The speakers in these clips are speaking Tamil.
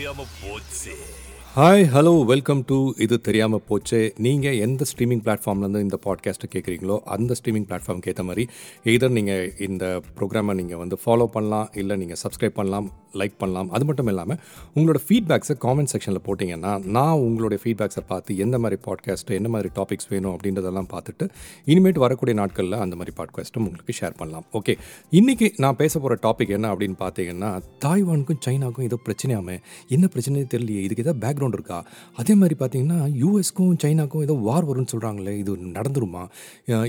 தெரியாம போச்சு. ஹாய் ஹலோ வெல்கம் டு இது தெரியாமல் போச்சு. நீங்கள் எந்த ஸ்ட்ரீமிங் பிளாட்ஃபார்ம்லேருந்து இந்த பாட்காஸ்ட்டை கேட்குறீங்களோ அந்த ஸ்ட்ரீமிங் பிளாட்ஃபார்ம்க்கு ஏற்ற மாதிரி எதர் நீங்கள் இந்த ப்ரோக்ராமை நீங்கள் வந்து ஃபாலோ பண்ணலாம் இல்லை நீங்கள் சப்ஸ்கிரைப் பண்ணலாம் லைக் பண்ணலாம். அது மட்டும் இல்லாமல் உங்களோட ஃபீட்பேக்ஸை காமெண்ட் செக்ஷனில் போட்டிங்கன்னா நான் உங்களுடைய ஃபீட்பேக்ஸை பார்த்து எந்த மாதிரி பாட்காஸ்ட்டு என்ன மாதிரி டாபிக்ஸ் வேணும் அப்படின்றதெல்லாம் பார்த்துட்டு இனிமேட்டு வரக்கூடிய நாட்களில் அந்த மாதிரி பாட்காஸ்ட்டும் உங்களுக்கு ஷேர் பண்ணலாம். ஓகே இன்றைக்கி நான் பேச போகிற டாபிக் என்ன அப்படின்னு பார்த்தீங்கன்னா தாய்வானுக்கும் சைனாக்கும் ஏதோ பிரச்சனையாமே. என்ன பிரச்சனையே தெரியலையே. இதுக்கு ஏதோ பேக்ரவுண்ட் இருக்கா? அதே மாதிரி பார்த்தீங்கன்னா யூஎஸ்க்கும் சைனாக்கும் ஏதோ வார் வரும்னு சொல்கிறாங்களே இது நடந்துருமா?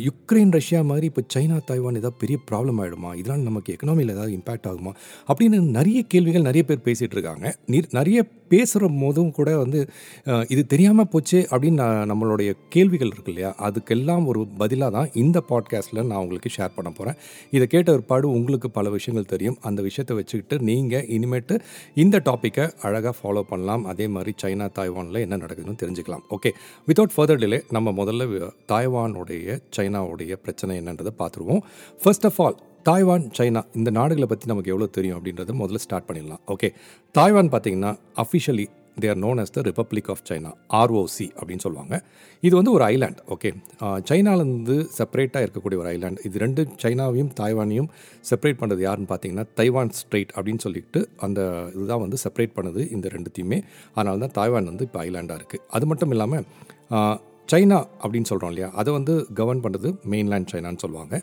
யுக்ரைன் ரஷ்யா மாதிரி இப்போ சைனா தாய்வான் ஏதாவது பெரிய ப்ராப்ளம் ஆகிடுமா இதனால் நமக்கு எக்கனாமியில் ஏதாவது இம்பாக்ட் ஆகுமா? அப்படின்னு நிறைய கேள்விகள் நிறைய பேர் பேசிகிட்டு இருக்காங்க நிறைய பேசுகிற போதும் கூட வந்து இது தெரியாமல் போச்சு அப்படின்னு நான் நம்மளுடைய கேள்விகள் இருக்கு இல்லையா? அதுக்கெல்லாம் ஒரு பதிலாக தான் இந்த பாட்காஸ்ட்டில் நான் உங்களுக்கு ஷேர் பண்ண போகிறேன் இதை கேட்ட ஒருபாடு உங்களுக்கு பல விஷயங்கள் தெரியும். அந்த விஷயத்தை வச்சுக்கிட்டு நீங்கள் இனிமேட்டு இந்த டாப்பிக்கை அழகாக ஃபாலோ பண்ணலாம். அதே மாதிரி சைனா தாய்வானில் என்ன நடக்குதுன்னு தெரிஞ்சுக்கலாம். ஓகே வித்தவுட் ஃபர்தர் டிலே நம்ம முதல்ல தாய்வானுடைய சைனாவுடைய பிரச்சனை என்னன்றதை பார்த்துருவோம். First of all Taiwan China இந்த நாடுகளை பற்றி நமக்கு எவ்வளோ தெரியும் அப்படின்றத முதல்ல ஸ்டார்ட் பண்ணிடலாம். ஓகே தாய்வான் பார்த்தீங்கன்னா officially they are known as the Republic of China ROC அப்படின்னு சொல்லுவாங்க. இது வந்து ஒரு ஐலாண்ட் ஓகே சைனாலேருந்து செப்பரேட்டாக இருக்கக்கூடிய ஒரு ஐலாண்ட் இது ரெண்டு சைனாவையும் தாய்வானையும் செப்பரேட் பண்ணுறது யாருன்னு பார்த்தீங்கன்னா தைவான் ஸ்ட்ரெயிட் அப்படின்னு சொல்லிட்டு அந்த இதுதான் வந்து செப்பரேட் பண்ணுது இந்த ரெண்டுத்தையுமே. அதனால தான் தாய்வான் வந்து இப்போ ஐலாண்டாக இருக்குது அது மட்டும் இல்லாமல் சைனா அப்படின்னு சொல்கிறோம் இல்லையா? அதை வந்து கவர்ன் பண்ணுறது மெயின்லேண்ட் சைனான்னு சொல்லுவாங்க.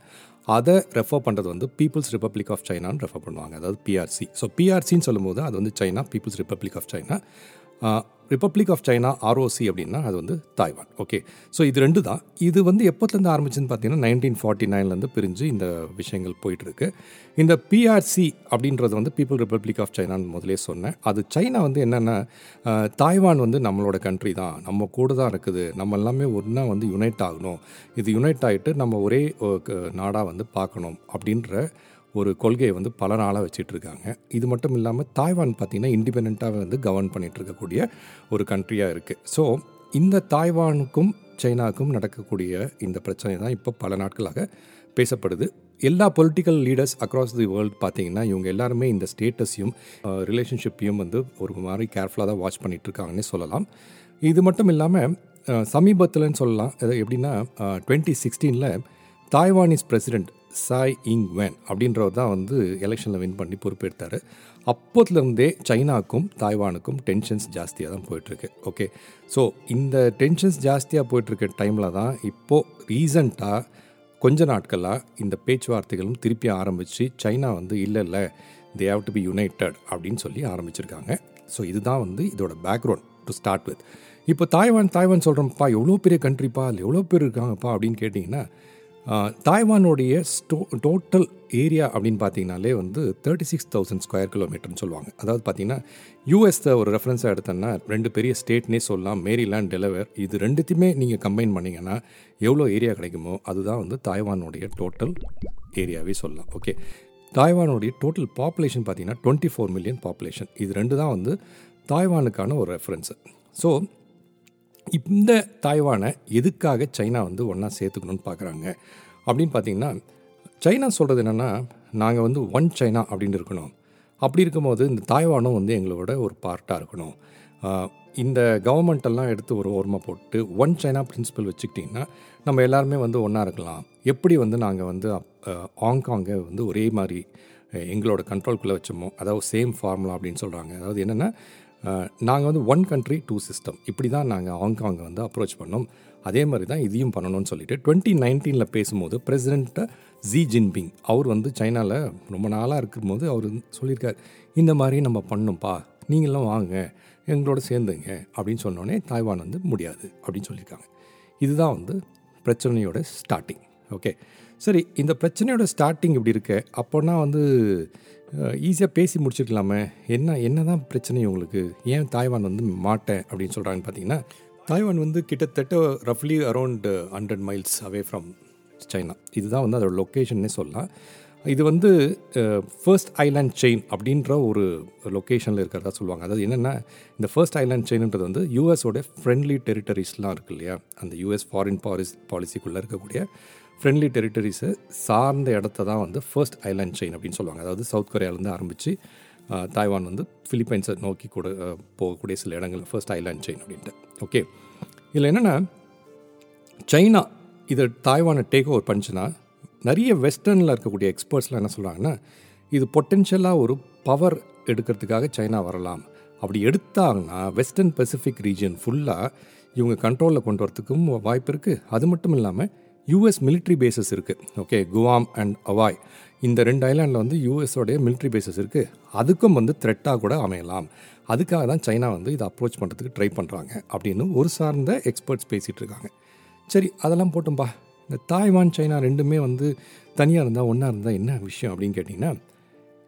அதை ரெஃபர் பண்ணுறது வந்து பீப்புள்ஸ் ரிப்பப்ளிக் ஆஃப் சைனான்னு ரெஃபர் பண்ணுவாங்க. அதாவது பிஆர்சி ஸோ பிஆர்சின்னு சொல்லும்போது அது வந்து China People's Republic of China Republic of China ROC அப்படின்னா அது வந்து தாய்வான் ஓகே ஸோ இது ரெண்டு தான் இது வந்து எப்போத்துலேருந்து ஆரம்பிச்சுன்னு பார்த்தீங்கன்னா நைன்டீன் ஃபார்ட்டி நைன்லேருந்து பிரிஞ்சு இந்த விஷயங்கள் போயிட்டுருக்கு. இந்த பிஆர்சி அப்படின்றது வந்து பீப்புள் ரிப்பப்ளிக் ஆஃப் சைனான்னு முதலே சொன்னேன். அது சைனா வந்து என்னென்னா தாய்வான் வந்து நம்மளோட கண்ட்ரி தான். நம்ம கூட தான் இருக்குது. நம்ம எல்லாமே ஒன்றா வந்து யுனைட் ஆகணும். இது யுனைட் ஆகிட்டு நம்ம ஒரே நாடாக வந்து பார்க்கணும் அப்படின்ற ஒரு கொள்கையை வந்து பல நாளாக வச்சிட்டு இருக்காங்க இது மட்டும் இல்லாமல் தாய்வான் பார்த்திங்கன்னா இண்டிபெண்ட்டாக வந்து கவர்ன் பண்ணிட்டு இருக்கக்கூடிய ஒரு கண்ட்ரியாக இருக்குது ஸோ இந்த தாய்வானுக்கும் சைனாவுக்கும் நடக்கக்கூடிய இந்த பிரச்சனை தான் இப்போ பல நாட்களாக பேசப்படுது. எல்லா political leaders across the world பார்த்தீங்கன்னா இவங்க எல்லாருமே இந்த ஸ்டேட்டஸையும் ரிலேஷன்ஷிப்பையும் வந்து ஒரு மாதிரி கேர்ஃபுல்லாக தான் வாட்ச் பண்ணிட்டு இருக்காங்கன்னே சொல்லலாம். இது மட்டும் இல்லாமல் சமீபத்தில்னு சொல்லலாம். எப்படின்னா twenty சிக்ஸ்டீனில் Taiwanese president Tsai Ing Wen அப்படின்றவர் தான் வந்து எலெக்ஷனில் வின் பண்ணி பொறுப்பேற்றார் அப்போதுலேருந்தே சைனாக்கும் தாய்வானுக்கும் டென்ஷன்ஸ் ஜாஸ்தியாக தான் போயிட்டுருக்கு. ஓகே ஸோ இந்த டென்ஷன்ஸ் ஜாஸ்தியாக போயிட்டுருக்க டைமில் தான் இப்போது ரீசண்டாக கொஞ்ச நாட்களாக இந்த பேச்சுவார்த்தைகளும் திருப்பி ஆரம்பித்து சைனா வந்து இல்லை இல்லை they have to be united அப்படின்னு சொல்லி ஆரம்பிச்சிருக்காங்க. ஸோ இதுதான் வந்து இதோட பேக்ரவுண்ட் டு ஸ்டார்ட் வித் இப்போ தாய்வான் தாய்வான் சொல்கிறோம்ப்பா எவ்வளோ பெரிய கண்ட்ரிப்பா இல்லை எவ்வளோ பேர் இருக்காங்கப்பா அப்படின்னு கேட்டிங்கன்னா தாய்வானுடைய ஸ்டோ டோட்டல் ஏரியா அப்படின்னு பார்த்தீங்கனாலே வந்து தேர்ட்டி சிக்ஸ் தௌசண்ட் ஸ்கொயர் கிலோமீட்டர்னு சொல்லுவாங்க. அதாவது பார்த்தீங்கன்னா யூஎஸ் ஒரு ரெஃபரன்ஸாக எடுத்தோன்னா ரெண்டு பெரிய ஸ்டேட்னே சொல்லலாம். மேரிலேண்ட் டெலவர் இது ரெண்டுத்தையுமே நீங்கள் கம்பைன் பண்ணிங்கன்னா எவ்வளோ ஏரியா கிடைக்குமோ அதுதான் வந்து தாய்வானுடைய டோட்டல் ஏரியாவே சொல்லலாம். ஓகே தாய்வானுடைய டோட்டல் பாப்புலேஷன் பார்த்தீங்கன்னா டுவெண்ட்டி ஃபோர் மில்லியன் பாப்புலேஷன் இது ரெண்டு தான் வந்து தாய்வானுக்கான ஒரு ரெஃபரன்ஸு ஸோ இந்த தாய்வானை எதுக்காக சைனா வந்து ஒன்றா சேர்த்துக்கணும்னு பார்க்குறாங்க அப்படின்னு பார்த்தீங்கன்னா சைனா சொல்கிறது என்னென்னா நாங்கள் வந்து ஒன் சைனா அப்படின்னு இருக்கணும். அப்படி இருக்கும்போது இந்த தாய்வானும் வந்து எங்களோட ஒரு பார்ட்டாக இருக்கணும். இந்த கவர்மெண்ட்டெல்லாம் எடுத்து ஒரு ஓரமாக போட்டு ஒன் சைனா பிரின்சிபல் வச்சுக்கிட்டிங்கன்னா நம்ம எல்லாருமே வந்து ஒன்றா இருக்கலாம். எப்படி வந்து நாங்கள் வந்து ஹாங்காங்கை வந்து ஒரே மாதிரி எங்களோட கண்ட்ரோல்குள்ளே வச்சோமோ அதாவது சேம் ஃபார்முலா அப்படின்னு சொல்கிறாங்க அதாவது என்னென்னா நாங்கள் வந்து ஒன் கண்ட்ரி டூ சிஸ்டம் இப்படி தான் நாங்கள் ஹாங்காங்கை வந்து அப்ரோச் பண்ணோம். அதே மாதிரி தான் இதையும் பண்ணணும்னு சொல்லிட்டு டுவெண்ட்டி நைன்டீனில் பேசும்போது பிரசிடென்ட்டை ஜி ஜின்பிங் அவர் வந்து சைனாவில் ரொம்ப நாளாக இருக்கும்போது அவர் சொல்லியிருக்கார் இந்த மாதிரி நம்ம பண்ணோம்ப்பா நீங்களும் வாங்க எங்களோட சேர்ந்துங்க அப்படின்னு சொன்னோடனே தாய்வான் வந்து முடியாது அப்படின்னு சொல்லியிருக்காங்க. இதுதான் வந்து பிரச்சனையோட ஸ்டார்டிங் ஓகே சரி இந்த பிரச்சனையோட ஸ்டார்டிங் இப்படி இருக்க? அப்போனா வந்து ஈஸியாக பேசி முடிச்சிருக்கலாமே. என்ன என்ன தான் பிரச்சனை உங்களுக்கு? ஏன் தாய்வான் வந்து மாட்டேன் அப்படின்னு சொல்கிறாங்கன்னு பார்த்தீங்கன்னா தாய்வான் வந்து கிட்டத்தட்ட ரஃப்லி around hundred miles away from China இதுதான் வந்து அதோட லொக்கேஷன்னே சொல்லலாம். இது வந்து ஃபர்ஸ்ட் ஐலாண்ட் செயின் அப்படின்ற ஒரு லொக்கேஷனில் இருக்கிறதா சொல்லுவாங்க. அதாவது என்னென்னா இந்த ஃபர்ஸ்ட் ஐலாண்ட் செயின்ன்றது வந்து யூஎஸோட ஃப்ரெண்ட்லி டெரிட்டரிஸ்லாம் இருக்கு இல்லையா? அந்த யூஎஸ் ஃபாரின் பாலிஸ் பாலிசிக்குள்ளே இருக்கக்கூடிய ஃப்ரெண்ட்லி டெரிட்டரிஸை சார்ந்த இடத்த தான் வந்து ஃபர்ஸ்ட் ஐலாண்ட் செயின் அப்படின்னு சொல்லுவாங்க. அதாவது சவுத் கொரியாவிலேருந்து ஆரம்பித்து தாய்வான் வந்து ஃபிலிப்பைன்ஸை நோக்கி கூட போகக்கூடிய சில இடங்கள் ஃபர்ஸ்ட் ஐலாண்ட் செயின் அப்படின்ட்டு. ஓகே இதில் என்னென்னா சைனா இதை தாய்வானை டேக் ஓவர் பண்ணிச்சுன்னா நிறைய வெஸ்டர்னில் இருக்கக்கூடிய எக்ஸ்பர்ட்ஸ்லாம் என்ன சொல்கிறாங்கன்னா இது பொட்டென்ஷியலாக ஒரு பவர் எடுக்கிறதுக்காக சைனா வரலாம். அப்படி எடுத்தாங்கன்னா வெஸ்டர்ன் பெசிஃபிக் ரீஜன் ஃபுல்லாக இவங்க கண்ட்ரோலில் கொண்டு வரத்துக்கும் வாய்ப்பு இருக்குது அது மட்டும் இல்லாமல் யூஎஸ் மிலிட்ரி பேசஸ் இருக்குது ஓகே குவாம் அண்ட் அவாய் இந்த ரெண்டு ஐலாண்டில் வந்து யூஎஸோடைய மிலிட்ரி பேசஸ் இருக்குது அதுக்கும் வந்து த்ரெட்டாக கூட அமையலாம். அதுக்காக தான் சைனா வந்து இதை அப்ரோச் பண்ணுறதுக்கு ட்ரை பண்ணுறாங்க அப்படின்னு ஒரு சார்ந்த எக்ஸ்பர்ட்ஸ் பேசிகிட்டு இருக்காங்க. சரி அதெல்லாம் போட்டோம்பா. இந்த தாய்வான் சைனா ரெண்டுமே வந்து தனியாக இருந்தால் ஒன்றா இருந்தால் என்ன விஷயம் அப்படின்னு கேட்டிங்கன்னா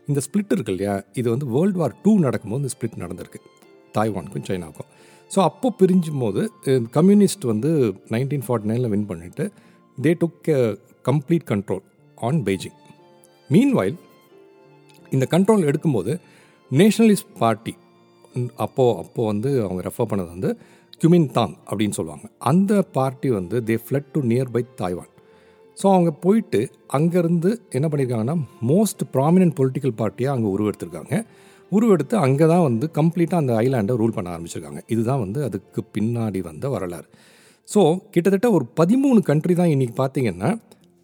இந்த ஸ்பிளிட் இருக்கு இல்லையா? இது வந்து வேர்ல்டு வார் டூ நடக்கும்போது இந்த ஸ்பிளிட் நடந்திருக்கு. தாய்வானுக்கும் சைனாவுக்கும். ஸோ அப்போ பிரிஞ்சும் போது கம்யூனிஸ்ட் வந்து நைன்டீன் ஃபார்ட்டி நைனில் வின் பண்ணிவிட்டு they took complete control on Beijing meanwhile இந்த கண்ட்ரோல் எடுக்கும்போது நேஷனலிஸ்ட் பார்ட்டி அப்போது அப்போது வந்து அவங்க ரெஃபர் பண்ணது வந்து குமின் தாங் அப்படின்னு சொல்லுவாங்க. அந்த பார்ட்டி வந்து they fled to nearby Taiwan so அவங்க போயிட்டு அங்கேருந்து என்ன பண்ணியிருக்காங்கன்னா மோஸ்ட் ப்ராமினன்ட் பொலிட்டிக்கல் பார்ட்டியாக அங்கே உருவெடுத்திருக்காங்க. உருவெடுத்து அங்கே தான் வந்து கம்ப்ளீட்டாக அந்த ஐலாண்டை ரூல் பண்ண ஆரம்பிச்சிருக்காங்க. இதுதான் வந்து அதுக்கு பின்னாடி வந்த வரலாறு. ஸோ கிட்டத்தட்ட ஒரு பதிமூணு கண்ட்ரி தான் இன்றைக்கி பார்த்தீங்கன்னா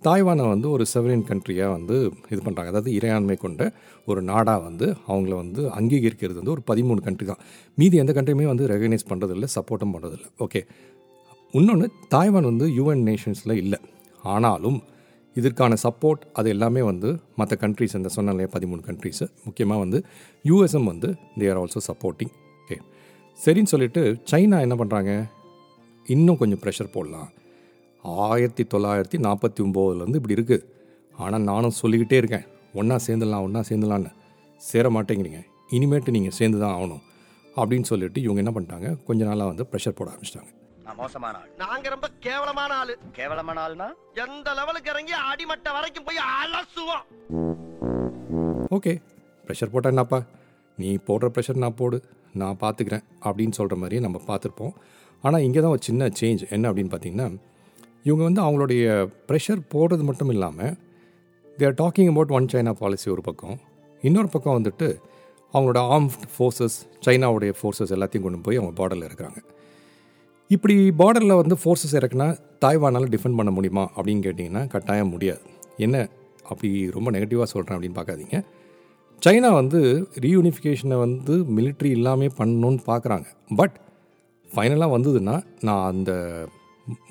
தாய்வானை வந்து ஒரு செவரின் கண்ட்ரியாக வந்து இது பண்ணுறாங்க அதாவது இறையாண்மை கொண்ட ஒரு நாடாக வந்து அவங்கள வந்து அங்கீகரிக்கிறது வந்து ஒரு பதிமூணு கண்ட்ரி தான். மீதி எந்த கண்ட்ரியுமே வந்து ரெகனைஸ் பண்ணுறதில்ல சப்போர்ட்டும் பண்ணுறதில்ல ஓகே இன்னொன்று தாய்வான் வந்து யூஎன் நேஷன்ஸில் இல்லை. ஆனாலும் இதற்கான சப்போர்ட் அது எல்லாமே வந்து மற்ற கண்ட்ரிஸ் இந்த சொன்னாலே பதிமூணு கண்ட்ரிஸு முக்கியமாக வந்து யூஎஸ்எம் வந்து they are also supporting okay சரின்னு சொல்லிட்டு சைனா என்ன பண்ணுறாங்க இன்னும் கொஞ்சம் ப்ரெஷர் போடலாம். ஆயிரத்தி தொள்ளாயிரத்தி நாற்பத்தி ஒம்போதுலேருந்து இப்படி இருக்குது ஆனால் நானும் சொல்லிக்கிட்டே இருக்கேன். ஒன்றா சேர்ந்துடலாம் ஒன்றா சேர்ந்துடலான்னு சேர மாட்டேங்கிறீங்க. இனிமேட்டு நீங்கள் சேர்ந்து தான் ஆகணும் அப்படின்னு சொல்லிட்டு இவங்க என்ன பண்ணிட்டாங்க? கொஞ்ச நாளாக வந்து ப்ரெஷர் போட ஆரம்பிச்சிட்டாங்க. நான் மோசமான ஆள். நாங்க ரொம்ப கேவலமான ஆளு. கேவலமான ஆள்னா? எந்த லெவலுக்கு இறங்கி அடிமட்ட வரைக்கும் போய் அலசுவோம். ஓகே ப்ரெஷர் போட்டால் என்னப்பா? நீ போடுற ப்ரெஷர் நான் போடு. நான் பார்த்துக்கிறேன் அப்படின்னு சொல்கிற மாதிரியே நம்ம பார்த்துருப்போம் ஆனால் இங்கே தான் ஒரு சின்ன சேஞ்ச் என்ன அப்படின்னு பார்த்தீங்கன்னா இவங்க வந்து அவங்களுடைய ப்ரெஷர் போடுறது மட்டும் இல்லாமல் they're talking about one China policy ஒரு பக்கம். இன்னொரு பக்கம் வந்துட்டு அவங்களோட ஆர்ம்ட் ஃபோர்ஸஸ் சைனாவுடைய ஃபோர்ஸஸ் எல்லாத்தையும் கொண்டு போய் அவங்க பார்டரில் இருக்கிறாங்க. இப்படி பார்டரில் வந்து ஃபோர்ஸஸ் இறக்குனா தாய்வானால் டிஃபெண்ட் பண்ண முடியுமா அப்படின்னு கேட்டிங்கன்னா கட்டாயம் முடியாது. என்ன அப்படி ரொம்ப நெகட்டிவாக சொல்கிறேன் அப்படின்னு பார்க்காதீங்க. சைனா வந்து ரீயூனிஃபிகேஷனை வந்து மிலிட்ரி இல்லாமல் பண்ணணும்னு பார்க்குறாங்க. பட் ஃபைனலாக வந்ததுன்னா நான் அந்த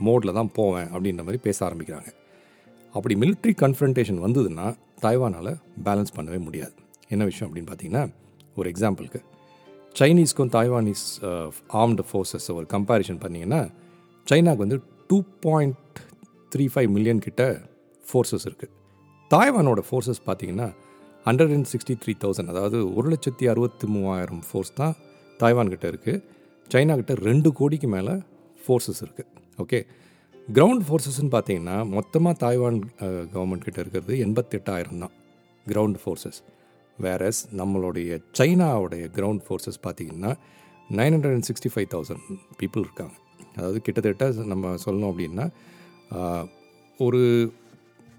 மோடில் தான் போவேன் அப்படின்ற மாதிரி பேச ஆரம்பிக்கிறாங்க. அப்படி மிலிட்ரி கன்ஃபரன்டேஷன் வந்ததுன்னா தாய்வானால் பேலன்ஸ் பண்ணவே முடியாது. என்ன விஷயம் அப்படின்னு பார்த்தீங்கன்னா ஒரு எக்ஸாம்பிளுக்கு சைனீஸ்க்கும் தாய்வானீஸ் ஆர்ம்டு ஃபோர்ஸஸ் ஒரு கம்பேரிஷன் பண்ணிங்கன்னா சைனாவுக்கு வந்து two point three five million கிட்ட ஃபோர்ஸஸ் இருக்குது தாய்வானோட ஃபோர்ஸஸ் பார்த்தீங்கன்னா hundred and sixty three thousand அதாவது ஒரு லட்சத்தி அறுபத்தி மூவாயிரம் ஃபோர்ஸ் தான் தாய்வான் கிட்ட இருக்குது சைனா கிட்ட ரெண்டு கோடிக்கு மேலே ஃபோர்ஸஸ் இருக்குது ஓகே கிரவுண்ட் ஃபோர்ஸஸ்ன்னு பார்த்தீங்கன்னா மொத்தமாக தாய்வான் கவர்மெண்ட் கிட்ட இருக்கிறது எண்பத்தெட்டாயிரம் தான். கிரவுண்ட் ஃபோர்ஸஸ் வேறஸ் நம்மளுடைய சைனாவுடைய கிரவுண்ட் ஃபோர்ஸஸ் பார்த்தீங்கன்னா nine hundred and sixty five thousand people இருக்காங்க. அதாவது கிட்டத்தட்ட நம்ம சொல்லணும் அப்படின்னா ஒரு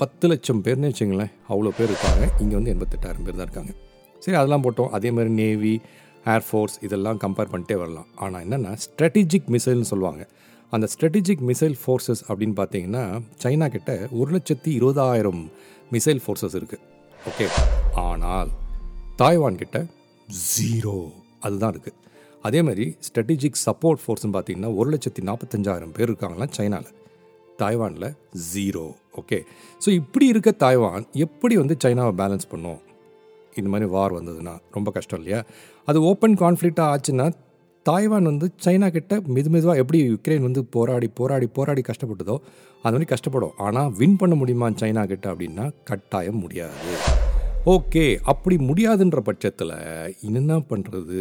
பத்து லட்சம் பேர்னு வச்சுங்களேன் அவ்வளோ பேர் இருக்காங்க. இங்கே வந்து எண்பத்தெட்டாயிரம் பேர் தான் இருக்காங்க. சரி அதெல்லாம் போட்டோம். அதே மாதிரி நேவி ஏர்ஃபோர்ஸ் இதெல்லாம் கம்பேர் பண்ணிட்டே வரலாம். ஆனால் என்னென்னா ஸ்ட்ராட்டஜிக் மிசைல்னு சொல்லுவாங்க. அந்த ஸ்ட்ராட்டஜிக் மிசைல் ஃபோர்ஸஸ் அப்படின்னு பார்த்தீங்கன்னா சைனா கிட்ட ஒரு லட்சத்தி இருபதாயிரம் மிசைல் ஃபோர்ஸஸ் இருக்குது ஓகே ஆனால் தாய்வான் கிட்ட ஜீரோ அதுதான் இருக்குது அதே மாதிரி ஸ்ட்ராட்டஜிக் சப்போர்ட் ஃபோர்ஸ்னு பார்த்தீங்கன்னா ஒரு லட்சத்தி நாற்பத்தஞ்சாயிரம் பேர் இருக்காங்களாம் சைனாவில் தாய்வானில் ஜீரோ ஓகே ஸோ இப்படி இருக்க தாய்வான் எப்படி வந்து சைனாவை பேலன்ஸ் பண்ணும்? இந்த மாதிரி வார் வந்ததுன்னா ரொம்ப கஷ்டம் இல்லையா? அது ஓப்பன் கான்ஃப்ளிக்டாக ஆச்சுன்னா தாய்வான் வந்து சைனா கிட்ட மெது மெதுவாக எப்படி யுக்ரைன் வந்து போராடி போராடி போராடி கஷ்டப்பட்டதோ அது மாதிரி கஷ்டப்படும். ஆனால் வின் பண்ண முடியுமா சைனா கிட்ட அப்படின்னா கட்டாயம் முடியாது. ஓகே அப்படி முடியாதுன்ற பட்சத்தில் என்ன பண்ணுறது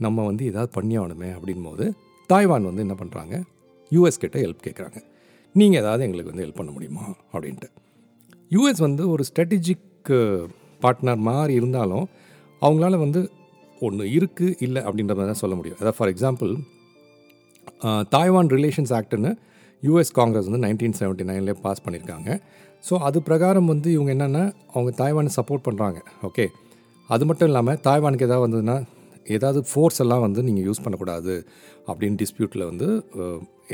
நம்ம வந்து ஏதாவது பண்ணி ஆகணுமே அப்படின் போது தாய்வான் வந்து என்ன பண்ணுறாங்க யூஎஸ் கிட்ட ஹெல்ப் கேட்குறாங்க நீங்கள் ஏதாவது எங்களுக்கு வந்து ஹெல்ப் பண்ண முடியுமா? அப்படின்ட்டு. யூஎஸ் வந்து ஒரு ஸ்ட்ராட்டஜிக் பார்ட்னர் மாதிரி இருந்தாலும் அவங்களால வந்து ஒன்று இருக்குது இல்லை அப்படின்ற மாதிரி தான் சொல்ல முடியும். அதாவது ஃபார் எக்ஸாம்பிள் தாய்வான் ரிலேஷன்ஸ் ஆக்டுன்னு யூஎஸ் காங்கிரஸ் வந்து நைன்டீன் செவன்ட்டி நைன்லேயே பாஸ் பண்ணியிருக்காங்க ஸோ அது பிரகாரம் வந்து இவங்க என்னென்னா அவங்க தாய்வானை சப்போர்ட் பண்ணுறாங்க ஓகே அது மட்டும் இல்லாமல் தாய்வானுக்கு எதாவது வந்ததுன்னா ஏதாவது ஃபோர்ஸ் எல்லாம் வந்து நீங்கள் யூஸ் பண்ணக்கூடாது அப்படின்னு டிஸ்பியூட்டில் வந்து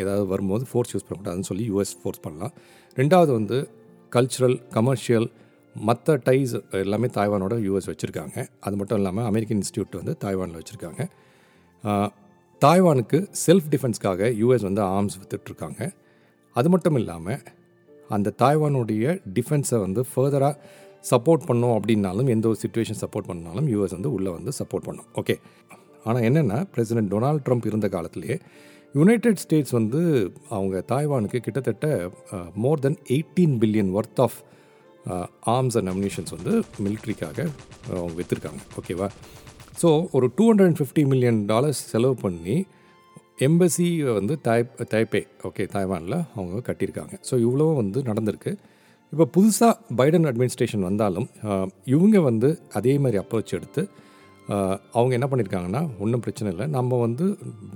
ஏதாவது வரும்போது ஃபோர்ஸ் யூஸ் பண்ணக்கூடாதுன்னு சொல்லி யூஎஸ் ஃபோர்ஸ் பண்ணலாம். ரெண்டாவது வந்து கல்ச்சுரல் கமர்ஷியல் மற்ற டைஸ் எல்லாமே தாய்வானோட யூஎஸ் வச்சுருக்காங்க. அது மட்டும் இல்லாமல் அமெரிக்கன் இன்ஸ்டியூட் வந்து தாய்வானில் வச்சுருக்காங்க. தாய்வானுக்கு செல்ஃப் டிஃபென்ஸ்க்காக யூஎஸ் வந்து ஆர்ம்ஸ் வித்துட்ருக்காங்க. அது மட்டும் இல்லாமல் அந்த தாய்வானுடைய டிஃபென்ஸை வந்து ஃபர்தராக சப்போர்ட் பண்ணோம் அப்படின்னாலும் எந்த ஒரு சுச்சுவேஷன் சப்போர்ட் பண்ணாலும் யூஎஸ் வந்து உள்ளே வந்து சப்போர்ட் பண்ணும். ஓகே ஆனால் என்னென்னா பிரசிடென்ட் டொனால்ட் ட்ரம்ப் இருந்த காலத்திலேயே யுனைடெட் ஸ்டேட்ஸ் வந்து அவங்க தாய்வானுக்கு கிட்டத்தட்ட more than eighteen billion worth of arms and ammunitions வந்து மிலிட்ரிக்காக அவங்க விற்றுருக்காங்க ஓகேவா ஸோ ஒரு two hundred and fifty million dollars செலவு பண்ணி எம்பசி வந்து தாய் தாய்பே ஓகே தாய்வானில் அவங்க கட்டியிருக்காங்க. ஸோ இவ்வளவும் வந்து நடந்திருக்கு. இப்போ புதுசாக பைடன் அட்மினிஸ்ட்ரேஷன் வந்தாலும் இவங்க வந்து அதே மாதிரி அப்ரோச் எடுத்து அவங்க என்ன பண்ணியிருக்காங்கன்னா ஒன்றும் பிரச்சனை இல்லை நம்ம வந்து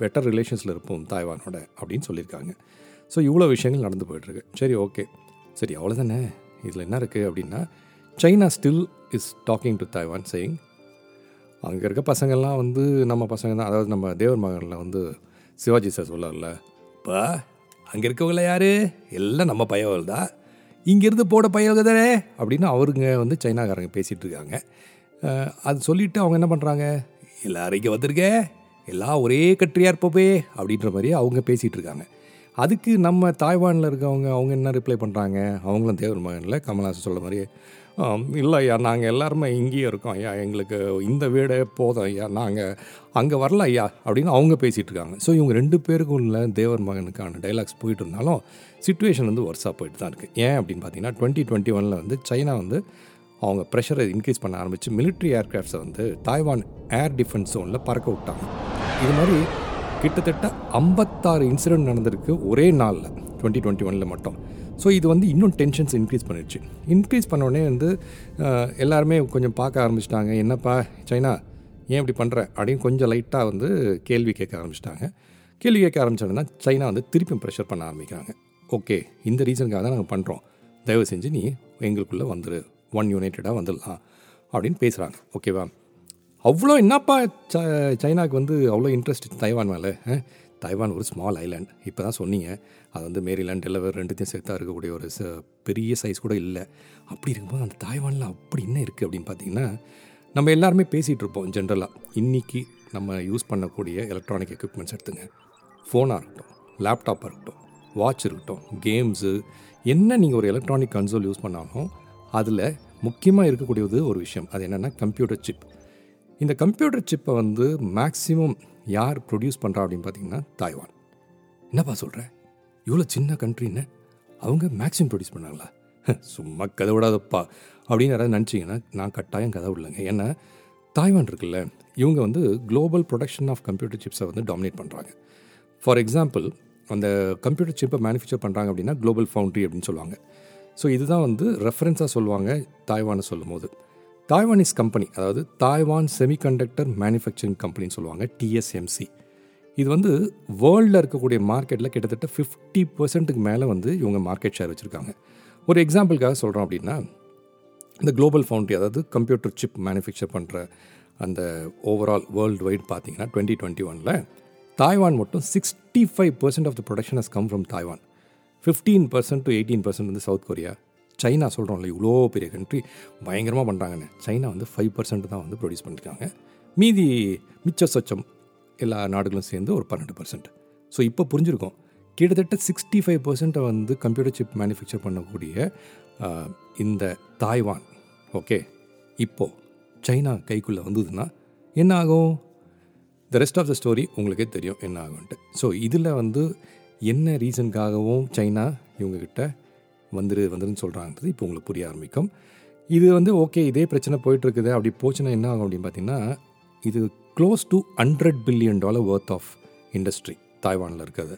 பெட்டர் ரிலேஷன்ஸில் இருப்போம் தாய்வானோட அப்படின்னு சொல்லியிருக்காங்க. ஸோ இவ்வளோ விஷயங்கள் நடந்து போயிட்டுருக்கு. சரி ஓகே சரி அவ்வளோதானே இதில் என்ன இருக்குது அப்படின்னா China still is talking to Taiwan saying அங்கே இருக்க பசங்கள்லாம் வந்து நம்ம பசங்க தான் அதாவது நம்ம தேவர் மகனில் வந்து சிவாஜி சார் சொல்லல இப்போ அங்கே இருக்கவங்கள யார்? எல்லாம் நம்ம பையவர்கள் தான். இங்கேருந்து போட பையவங்க தானே? அப்படின்னு அவருங்க வந்து சைனாக்காரங்க பேசிகிட்டு இருக்காங்க. அது சொல்லிவிட்டு அவங்க என்ன பண்ணுறாங்க எல்லாரும் இங்கே வந்திருக்க எல்லாம் ஒரே கட்ரியாக இருப்போப்பே அப்படின்ற மாதிரி அவங்க பேசிகிட்டு இருக்காங்க. அதுக்கு நம்ம தாய்வானில் இருக்கவங்க அவங்க என்ன ரிப்ளை பண்ணுறாங்க அவங்களும் தேவர் மகனில் கமல்ஹாசன் சொல்ல மாதிரி இல்லை ஐயா நாங்கள் எல்லாருமே இங்கேயே இருக்கோம் ஐயா எங்களுக்கு இந்த வீடே போதும் ஐயா நாங்கள் அங்கே வரல ஐயா அப்படின்னு அவங்க பேசிகிட்டு இருக்காங்க. ஸோ இவங்க ரெண்டு பேருக்கும் உள்ள தேவர் மகனுக்கான டைலாக்ஸ் போயிட்டு இருந்தாலும் சுச்சுவேஷன் வந்து ஒர்ஸாக போயிட்டு தான் இருக்குது ஏன் அப்படின்னு பார்த்தீங்கன்னா டுவெண்ட்டி டுவெண்ட்டி ஒனில் வந்து சைனா வந்து அவங்க ப்ரெஷரை இன்க்ரீஸ் பண்ண ஆரம்பித்து மிலிட்ரி ஏர்க்ராஃப்ட்ஸை வந்து தாய்வான் ஏர் டிஃபென்ஸ் ஜோனில் பறக்க விட்டாங்க. இது மாதிரி கிட்டத்தட்ட ஐம்பத்தாறு இன்சிடெண்ட் நடந்திருக்கு ஒரே நாளில் டுவெண்ட்டி டுவெண்ட்டி ஒனில் மட்டும். ஸோ இது வந்து இன்னும் டென்ஷன்ஸ் இன்க்ரீஸ் பண்ணிடுச்சு. இன்க்ரீஸ் பண்ணோடனே வந்து எல்லாருமே கொஞ்சம் பார்க்க ஆரம்பிச்சிட்டாங்க. என்னப்பா சைனா ஏன் இப்படி பண்ணுற அப்படின்னு கொஞ்சம் லைட்டாக வந்து கேள்வி கேட்க ஆரம்பிச்சிட்டாங்க. கேள்வி கேட்க ஆரம்பிச்சோன்னா சைனா வந்து திருப்பியும் ப்ரெஷர் பண்ண ஆரம்பிக்கிறாங்க. ஓகே இந்த ரீசனுக்காக தான் நாங்கள் பண்ணுறோம் தயவு செஞ்சு நீ எங்களுக்குள்ளே வந்துடு ஒன் யுனைட்டடாக வந்துடலாம் அப்படின்னு பேசுகிறாங்க ஓகேவா அவ்வளோ என்னப்பா ச சைனாக்கு வந்து அவ்வளோ இன்ட்ரெஸ்ட் தைவான் மேலே தைவான் ஒரு ஸ்மால் ஐலாண்ட் இப்போ தான் சொன்னீங்க. அது வந்து மேரிலாண்ட் எல்லாம் ரெண்டுத்தையும் சேர்த்தா இருக்கக்கூடிய ஒரு ச பெரிய சைஸ் கூட இல்லை. அப்படி இருக்கும்போது அந்த தாய்வானில் அப்படி என்ன இருக்குது அப்படின்னு பார்த்தீங்கன்னா நம்ம எல்லாருமே பேசிகிட்டு இருப்போம் ஜென்ரலாக இன்றைக்கி நம்ம யூஸ் பண்ணக்கூடிய எலக்ட்ரானிக் எக்யூப்மெண்ட்ஸ் எடுத்துங்க. ஃபோனாக இருக்கட்டும் லேப்டாப்பாக இருக்கட்டும் வாட்ச் இருக்கட்டும் கேம்ஸு என்ன நீங்கள் ஒரு எலக்ட்ரானிக் கன்சோல் யூஸ் பண்ணாலும் அதில் முக்கியமாக இருக்கக்கூடியது ஒரு விஷயம். அது என்னென்னா கம்ப்யூட்டர் சிப் இந்த கம்ப்யூட்டர் சிப்பை வந்து மேக்ஸிமம் யார் ப்ரொடியூஸ் பண்ணுறா அப்படின்னு பார்த்தீங்கன்னா தாய்வான். என்னப்பா சொல்கிற இவ்வளோ சின்ன கண்ட்ரின்னு? அவங்க மேக்ஸிமம் ப்ரொடியூஸ் பண்ணாங்களா? சும்மா கதை விடாதப்பா. அப்படின்னு யாராவது நினச்சிங்கன்னா நான் கட்டாயம் கதை விடலைங்க. ஏன்னா தாய்வான் இருக்குல்ல இவங்க வந்து குளோபல் ப்ரொடக்ஷன் ஆஃப் கம்ப்யூட்டர் சிப்ஸை வந்து டாமினேட் பண்ணுறாங்க ஃபார் எக்ஸாம்பிள் அந்த கம்ப்யூட்டர் சிப்பை மேனுஃபேக்சர் பண்ணுறாங்க அப்படின்னா குளோபல் ஃபவுண்ட்ரி அப்படின்னு சொல்லுவாங்க. ஸோ இதுதான் வந்து ரெஃபரன்ஸாக சொல்லுவாங்க தாய்வானை சொல்லும் போது தாய்வானிஸ் கம்பெனி அதாவது தாய்வான் செமிகண்டக்டர் மேனுஃபேக்சரிங் கம்பெனின்னு சொல்லுவாங்க டிஎஸ்எம்சி இது வந்து வேர்ல்டில் இருக்கக்கூடிய மார்க்கெட்டில் கிட்டத்தட்ட ஃபிஃப்டி பர்சன்ட்டுக்கு மேலே வந்து இவங்க மார்க்கெட் ஷேர் வச்சுருக்காங்க. ஒரு எக்ஸாம்பிளுக்காக சொல்கிறோம் அப்படின்னா இந்த குளோபல் ஃபவுண்ட்ரி அதாவது கம்ப்யூட்டர் சிப் மேனுஃபேக்சர் பண்ணுற அந்த ஓவரால் வேர்ல்டு வைட் பார்த்தீங்கன்னா டுவெண்ட்டி டுவெண்ட்டி ஒனில் தாய்வான் மட்டும் sixty five percent of the production has come from Taiwan fifteen percent to eighteen percent வந்து சவுத் கொரியா சைனா சொல்கிறோம்ல இவ்வளோ பெரிய கண்ட்ரி பயங்கரமாக பண்ணுறாங்கன்னு சைனா வந்து ஃபைவ் பர்சன்ட் தான் வந்து ப்ரொடியூஸ் பண்ணியிருக்காங்க மீதி மிச்ச சொச்சம் எல்லா நாடுகளும் சேர்ந்து ஒரு பன்னெண்டு பர்சன்ட் ஸோ இப்போ புரிஞ்சிருக்கோம். கிட்டத்தட்ட சிக்ஸ்டி ஃபைவ் பர்சன்ட்டை வந்து கம்ப்யூட்டர் சிப் மேனுஃபேக்சர் பண்ணக்கூடிய இந்த தாய்வான் ஓகே இப்போது சைனா கைக்குள்ளே வந்ததுன்னா என்ன ஆகும்? The rest of the story உங்களுக்கே தெரியும் என்ன ஆகும்ன்ட்டு. ஸோ இதில் வந்து என்ன ரீசனுக்காகவும் சைனா இவங்கக்கிட்ட வந்துரு வந்துருன்னு சொல்கிறாங்கிறது இப்போ உங்களுக்கு புரிய ஆரம்பிக்கும். இது வந்து ஓகே இதே பிரச்சனை போயிட்டுருக்குது அப்படி போச்சுன்னா என்ன ஆகும் அப்படின்னு பார்த்தீங்கன்னா இது close to hundred billion dollar worth of industry தாய்வானில் இருக்கிறது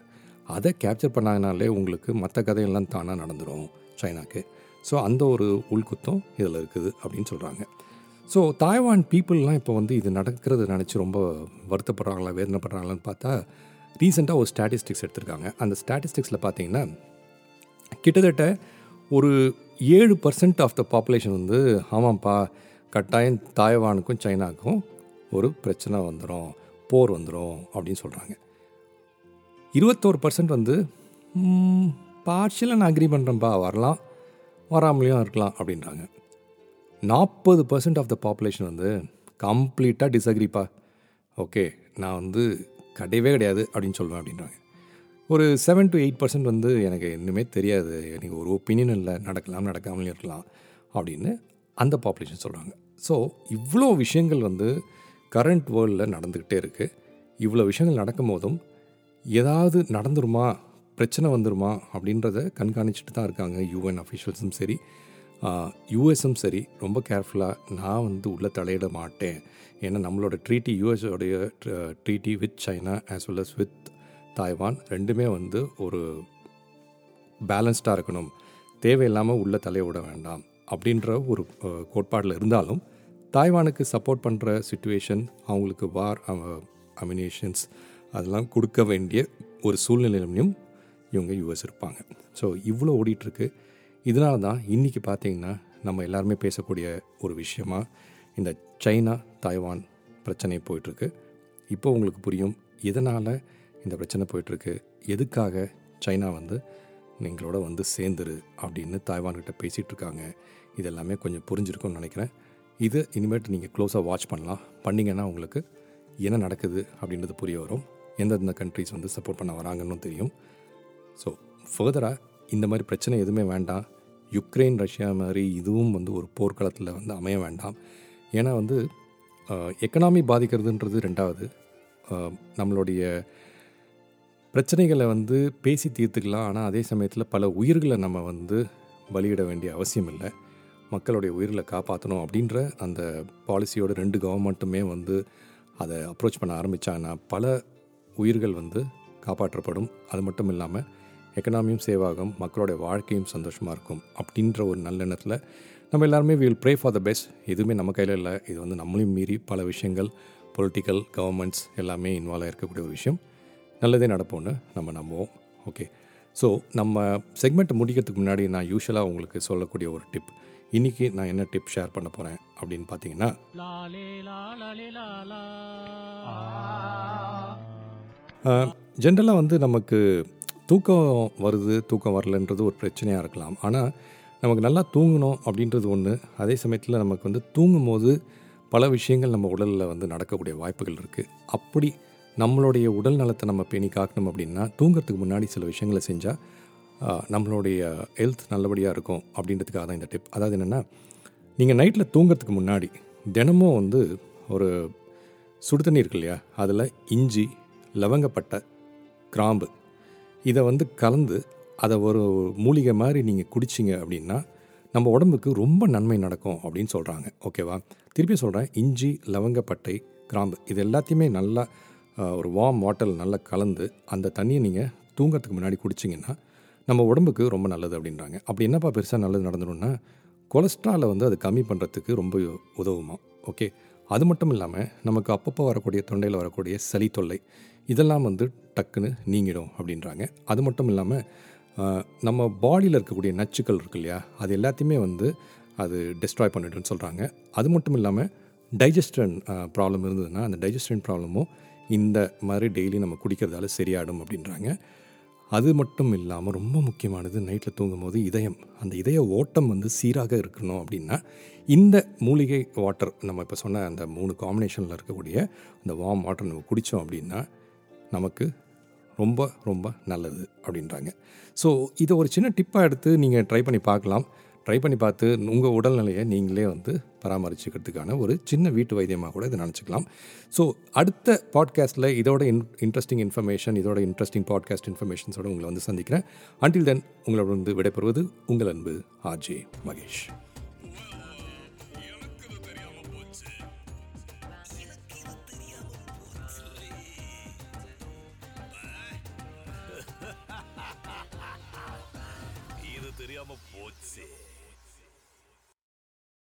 அதை கேப்சர் பண்ணாங்கனாலே உங்களுக்கு மற்ற கதையெல்லாம் தானாக நடந்துடும் சைனாக்கு. ஸோ அந்த ஒரு உள்குத்தம் இதில் இருக்குது அப்படின்னு சொல்கிறாங்க ஸோ தாய்வான் பீப்புளெலாம் இப்போ வந்து இது நடக்கிறது நினச்சி ரொம்ப வருத்தப்படுறாங்களா வேதனைப்படுறாங்களான்னு பார்த்தா ரீசெண்டாக ஒரு ஸ்டாட்டிஸ்டிக்ஸ் எடுத்திருக்காங்க. அந்த ஸ்டாட்டிஸ்டிக்ஸில் பார்த்தீங்கன்னா கிட்டத்தட்ட ஒரு ஏழு பர்சன்ட் ஆஃப் த பாப்புலேஷன் வந்து ஆமாம்ப்பா கட்டாயம் தாய்வானுக்கும் சைனாவுக்கும் ஒரு பிரச்சனை வந்துடும் போர் வந்துடும் அப்படின்னு சொல்கிறாங்க இருபத்தோரு பர்சன்ட் வந்து பார்ஷியலாக நான் அக்ரி பண்ணுறேன்ப்பா வரலாம் வராமலேயும் இருக்கலாம் அப்படின்றாங்க. நாற்பது பர்சன்ட் ஆஃப் த பாப்புலேஷன் வந்து கம்ப்ளீட்டாக டிஸ்அக்ரிப்பா ஓகே நான் வந்து கிடையவே கிடையாது அப்படின்னு சொல்லுவேன் அப்படின்றாங்க. ஒரு செவன் டு எயிட் பர்சன்ட் வந்து எனக்கு இன்னுமே தெரியாது. எனக்கு ஒரு ஒப்பீனியன் இல்லை நடக்கலாம் நடக்காமலே இருக்கலாம் அப்படின்னு அந்த பாப்புலேஷன் சொல்கிறாங்க ஸோ இவ்வளோ விஷயங்கள் வந்து கரண்ட் வேர்ல்டில் நடந்துக்கிட்டே இருக்குது இவ்வளோ விஷயங்கள் நடக்கும் போதும் ஏதாவது நடந்துருமா? பிரச்சனை வந்துருமா? அப்படின்றத கண்காணிச்சுட்டு தான் இருக்காங்க யூஎன் அஃபிஷியல்ஸும் சரி யூஎஸும் சரி. ரொம்ப கேர்ஃபுல்லாக நான் வந்து உள்ளே தலையிட மாட்டேன். ஏன்னா நம்மளோட treaty யூஎஸோடைய treaty with China as well as with Taiwan ரெண்டுமே வந்து ஒரு பேலன்ஸ்டாக இருக்கணும். தேவையில்லாமல் உள்ளே தலைய விட வேண்டாம் அப்படின்ற ஒரு கோட்பாடில் இருந்தாலும் தாய்வானுக்கு சப்போர்ட் பண்ணுற சுச்சுவேஷன் அவங்களுக்கு வார் அமினேஷன்ஸ் அதெல்லாம் கொடுக்க வேண்டிய ஒரு சூழ்நிலையிலையும் இவங்க யூஎஸ் இருப்பாங்க. ஸோ இவ்வளோ ஓடிட்டுருக்கு. இதனால தான் இன்றைக்கி பார்த்தீங்கன்னா நம்ம எல்லாருமே பேசக்கூடிய ஒரு விஷயமா இந்த சைனா தாய்வான் பிரச்சனை போயிட்டுருக்கு. இப்போ உங்களுக்கு புரியும் இதனால் இந்த பிரச்சனை போயிட்டுருக்கு. எதுக்காக சைனா வந்து எங்களோட வந்து சேர்ந்துரு அப்படின்னு தாய்வான்கிட்ட பேசிகிட்டு இருக்காங்க. இதெல்லாமே கொஞ்சம் புரிஞ்சிருக்கும்னு நினைக்கிறேன். இது இனிமேட்டு நீங்கள் க்ளோஸாக வாட்ச் பண்ணலாம். பண்ணிங்கன்னா உங்களுக்கு என்ன நடக்குது அப்படின்றது புரிய வரும். எந்தெந்த கண்ட்ரிஸ் வந்து சப்போர்ட் பண்ண வராங்கன்னு தெரியும். ஸோ ஃபர்தராக இந்த மாதிரி பிரச்சனை எதுவுமே வேண்டாம். யுக்ரைன் ரஷ்யா மாதிரி இதுவும் வந்து ஒரு போர்க்களத்தில் வந்து அமைய வேண்டாம். ஏன்னா வந்து எக்கனாமி பாதிக்கிறதுன்றது ரெண்டாவது. நம்மளுடைய பிரச்சனைகளை வந்து பேசி தீர்த்துக்கலாம். ஆனால் அதே சமயத்தில் பல உயிர்களை நம்ம வந்து பலியிட வேண்டிய அவசியம் இல்லை. மக்களுடைய உயிர்களை காப்பாற்றணும் அப்படின்ற அந்த பாலிசியோட ரெண்டு கவர்மெண்ட்டுமே வந்து அதை அப்ரோச் பண்ண ஆரம்பித்தாங்கன்னா பல உயிர்கள் வந்து காப்பாற்றப்படும். அது மட்டும் இல்லாமல் எக்கனாமியும் சேவ் ஆகும் மக்களுடைய வாழ்க்கையும் சந்தோஷமாக இருக்கும் அப்படின்ற ஒரு நல்லெண்ணத்தில் நம்ம எல்லாருமே will pray for the best எதுவுமே நம்ம கையில் இல்லை. இது வந்து நம்மளையும் மீறி பல விஷயங்கள் பொலிட்டிக்கல் கவர்மெண்ட்ஸ் எல்லாமே இன்வால்வ் ஆகிருக்கக்கூடிய ஒரு விஷயம். நல்லதே நடப்போம்னு நம்ம நம்புவோம். ஓகே ஸோ நம்ம செக்மெண்ட் முடிக்கிறதுக்கு முன்னாடி நான் யூஸ்வலாக உங்களுக்கு சொல்லக்கூடிய ஒரு டிப் இன்றைக்கி நான் என்ன டிப் ஷேர் பண்ண போகிறேன் அப்படின்னு பார்த்தீங்கன்னா ஜென்ரலாக வந்து நமக்கு தூக்கம் வருது தூக்கம் வரலன்றது ஒரு பிரச்சனையாக இருக்கலாம். ஆனால் நமக்கு நல்லா தூங்கணும் அப்படின்றது ஒன்று அதே சமயத்தில் நமக்கு வந்து தூங்கும் போது பல விஷயங்கள் நம்ம உடலில் வந்து நடக்கக்கூடிய வாய்ப்புகள் இருக்குது அப்படி நம்மளுடைய உடல் நலத்தை நம்ம பேணி காக்கணும் அப்படின்னா தூங்குறதுக்கு முன்னாடி சில விஷயங்களை செஞ்சால் நம்மளுடைய ஹெல்த் நல்லபடியாக இருக்கும் அப்படின்றதுக்காக தான் இந்த டிப் அதாவது என்னென்னா நீங்கள் நைட்டில் தூங்குறதுக்கு முன்னாடி தினமும் வந்து ஒரு சுடு தண்ணி இருக்கு இல்லையா? அதில் இஞ்சி லவங்கப்பட்டை கிராம்பு இதை வந்து கலந்து அதை ஒரு மூலிகை மாதிரி நீங்கள் குடிச்சிங்க அப்படின்னா நம்ம உடம்புக்கு ரொம்ப நன்மை நடக்கும் அப்படின்னு சொல்கிறாங்க ஓகேவா? திருப்பி சொல்கிறேன் இஞ்சி லவங்கப்பட்டை கிராம்பு இது எல்லாத்தையுமே நல்லா ஒரு வார்ம் வாட்டர் நல்லா கலந்து அந்த தண்ணியை நீங்கள் தூங்கிறதுக்கு முன்னாடி குடிச்சிங்கன்னா நம்ம உடம்புக்கு ரொம்ப நல்லது அப்படின்றாங்க. அப்படி என்னப்பா பெருசாக நல்லது நடந்துடும்னா கொலஸ்ட்ராலை வந்து அது கம்மி பண்ணுறதுக்கு ரொம்ப உதவுமா? ஓகே அது மட்டும் இல்லாமல் நமக்கு அப்பப்போ வரக்கூடிய தொண்டையில் வரக்கூடிய சளி தொல்லை இதெல்லாம் வந்து டக்குன்னு நீங்கிடும் அப்படின்றாங்க. அது மட்டும் இல்லாமல் நம்ம பாடியில் இருக்கக்கூடிய நச்சுக்கள் இருக்கு இல்லையா? அது எல்லாத்தையுமே வந்து அது டெஸ்ட்ராய் பண்ணிடும்னு சொல்கிறாங்க அது மட்டும் இல்லாமல் டைஜஸ்டன் ப்ராப்ளம் இருந்ததுன்னா அந்த டைஜஸ்டன் ப்ராப்ளமும் இந்த மாதிரி டெய்லி நம்ம குடிக்கிறதால சரியாடும் அப்படின்றாங்க. அது மட்டும் இல்லாமல் ரொம்ப முக்கியமானது நைட்டில் தூங்கும்போது இதயம். அந்த இதய ஓட்டம் வந்து சீராக இருக்கணும் அப்படின்னா இந்த மூலிகை வாட்டர் நம்ம இப்போ சொன்ன அந்த மூணு காம்பினேஷனில் இருக்கக்கூடிய அந்த வார்ம் வாட்டர் நம்ம குடித்தோம் அப்படின்னா நமக்கு ரொம்ப ரொம்ப நல்லது அப்படின்றாங்க. ஸோ இதை ஒரு சின்ன டிப்பாக எடுத்து நீங்கள் ட்ரை பண்ணி பார்க்கலாம். ட்ரை பண்ணி பார்த்து உங்கள் உடல்நிலையை நீங்களே வந்து பராமரிச்சுக்கிறதுக்கான ஒரு சின்ன வீட்டு வைத்தியமாக கூட இதை நினச்சிக்கலாம். ஸோ அடுத்த பாட்காஸ்ட்டில் இதோட இன் இன்ட்ரெஸ்டிங் இன்ஃபர்மேஷன் இதோட இன்ட்ரெஸ்டிங் பாட்காஸ்ட் இன்ஃபர்மேஷன்ஸோட உங்களை வந்து சந்திக்கிறேன். அன்டில் தென் உங்களோட வந்து விடைபெறுவது உங்கள் அன்பு ஆர்ஜே மகேஷ்.